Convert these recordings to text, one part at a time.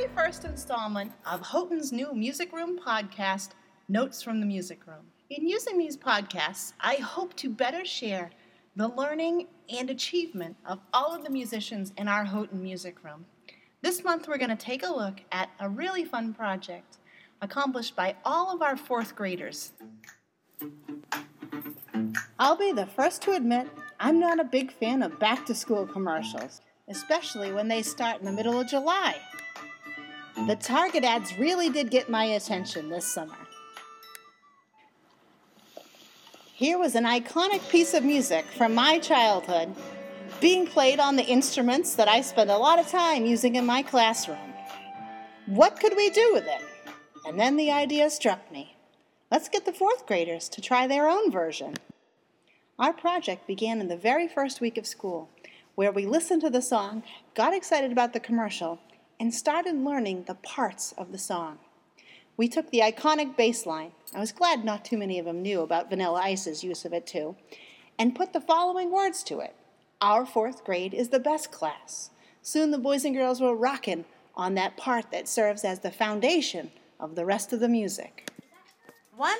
very first installment of Houghton's new Music Room podcast, Notes from the Music Room. In using these podcasts, I hope to better share the learning and achievement of all of the musicians in our Houghton Music Room. This month, we're going to take a look at a really fun project accomplished by all of our fourth graders. I'll be the first to admit I'm not a big fan of back to school commercials, especially when they start in the middle of July. The Target ads really did get my attention this summer. Here was an iconic piece of music from my childhood being played on the instruments that I spent a lot of time using in my classroom. What could we do with it? And then the idea struck me. Let's get the fourth graders to try their own version. Our project began in the very first week of school, where we listened to the song, got excited about the commercial, and started learning the parts of the song. We took the iconic bass line, I was glad not too many of them knew about Vanilla Ice's use of it too, and put the following words to it Our fourth grade is the best class. Soon the boys and girls were rocking on that part that serves as the foundation of the rest of the music. One,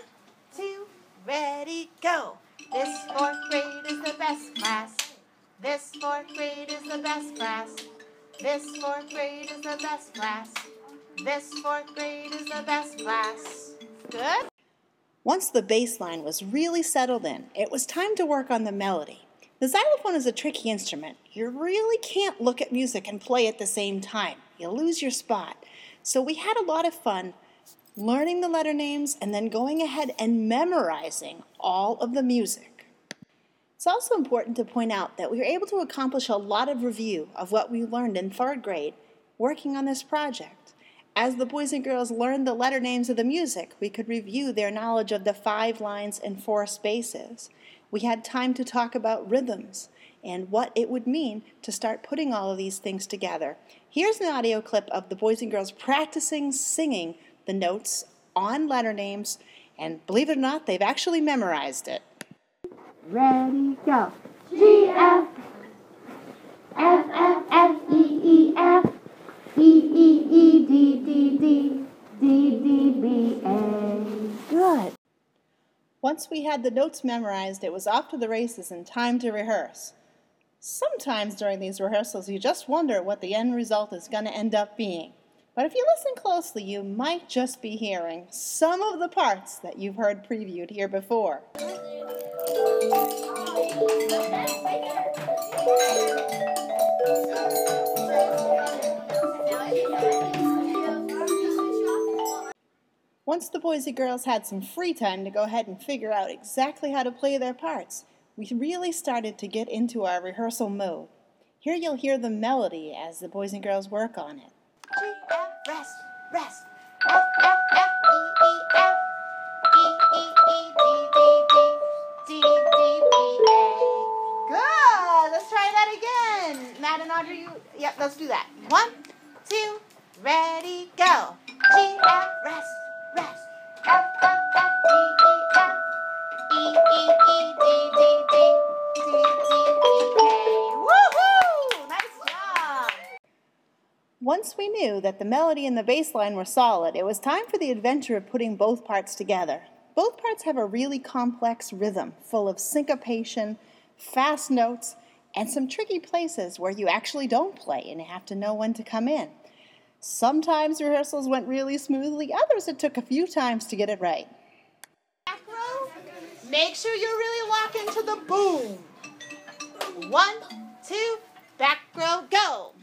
two, ready, go! This fourth grade is the best class. This fourth grade is the best class. This fourth grade is the best class. This fourth grade is the best class. Good? Once the bass line was really settled in, it was time to work on the melody. The xylophone is a tricky instrument. You really can't look at music and play at the same time. You'll lose your spot. So we had a lot of fun learning the letter names, and then going ahead and memorizing all of the music. It's also important to point out that we were able to accomplish a lot of review of what we learned in third grade working on this project. As the boys and girls learned the letter names of the music, we could review their knowledge of the five lines and four spaces. We had time to talk about rhythms and what it would mean to start putting all of these things together. Here's an audio clip of the boys and girls practicing singing the notes on letter names, and believe it or not, they've actually memorized it. Ready, go. G F F F F E E F E E E D D D D D B A. Good. Once we had the notes memorized, it was off to the races and time to rehearse. Sometimes during these rehearsals, you just wonder what the end result is going to end up being. But if you listen closely, you might just be hearing some of the parts that you've heard previewed here before. Once the boys and girls had some free time to go ahead and figure out exactly how to play their parts, we really started to get into our rehearsal mode. Here you'll hear the melody as the boys and girls work on it. Rest, rest. F, F, F, E, E, F. E, E, E, D, D, D. D, D, B, A. Good. Let's try that again. Matt and Audrey, you, yep, let's do that. One, two, ready, go. G, F, rest, rest. Once we knew that the melody and the bass line were solid, it was time for the adventure of putting both parts together. Both parts have a really complex rhythm, full of syncopation, fast notes, and some tricky places where you actually don't play and have to know when to come in. Sometimes rehearsals went really smoothly, others it took a few times to get it right. Back row, make sure you really lock into the boom. One, two, back row, go.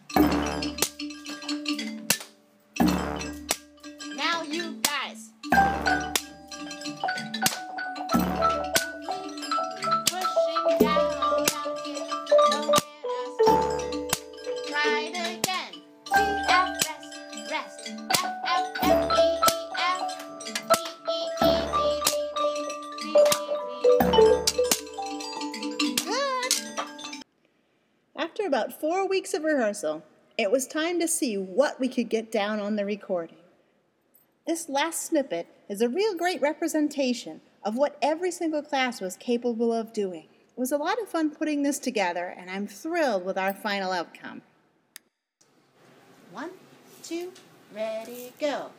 About four weeks of rehearsal, it was time to see what we could get down on the recording. This last snippet is a real great representation of what every single class was capable of doing. It was a lot of fun putting this together, and I'm thrilled with our final outcome. One, two, Ready, go.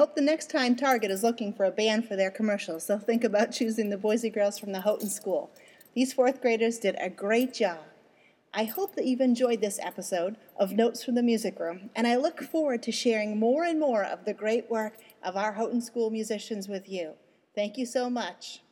Hope the next time Target is looking for a band for their commercials, they'll think about choosing the Boise girls from the Houghton School. These fourth graders did a great job. I hope that you've enjoyed this episode of Notes from the Music Room, and I look forward to sharing more and more of the great work of our Houghton School musicians with you. Thank you so much.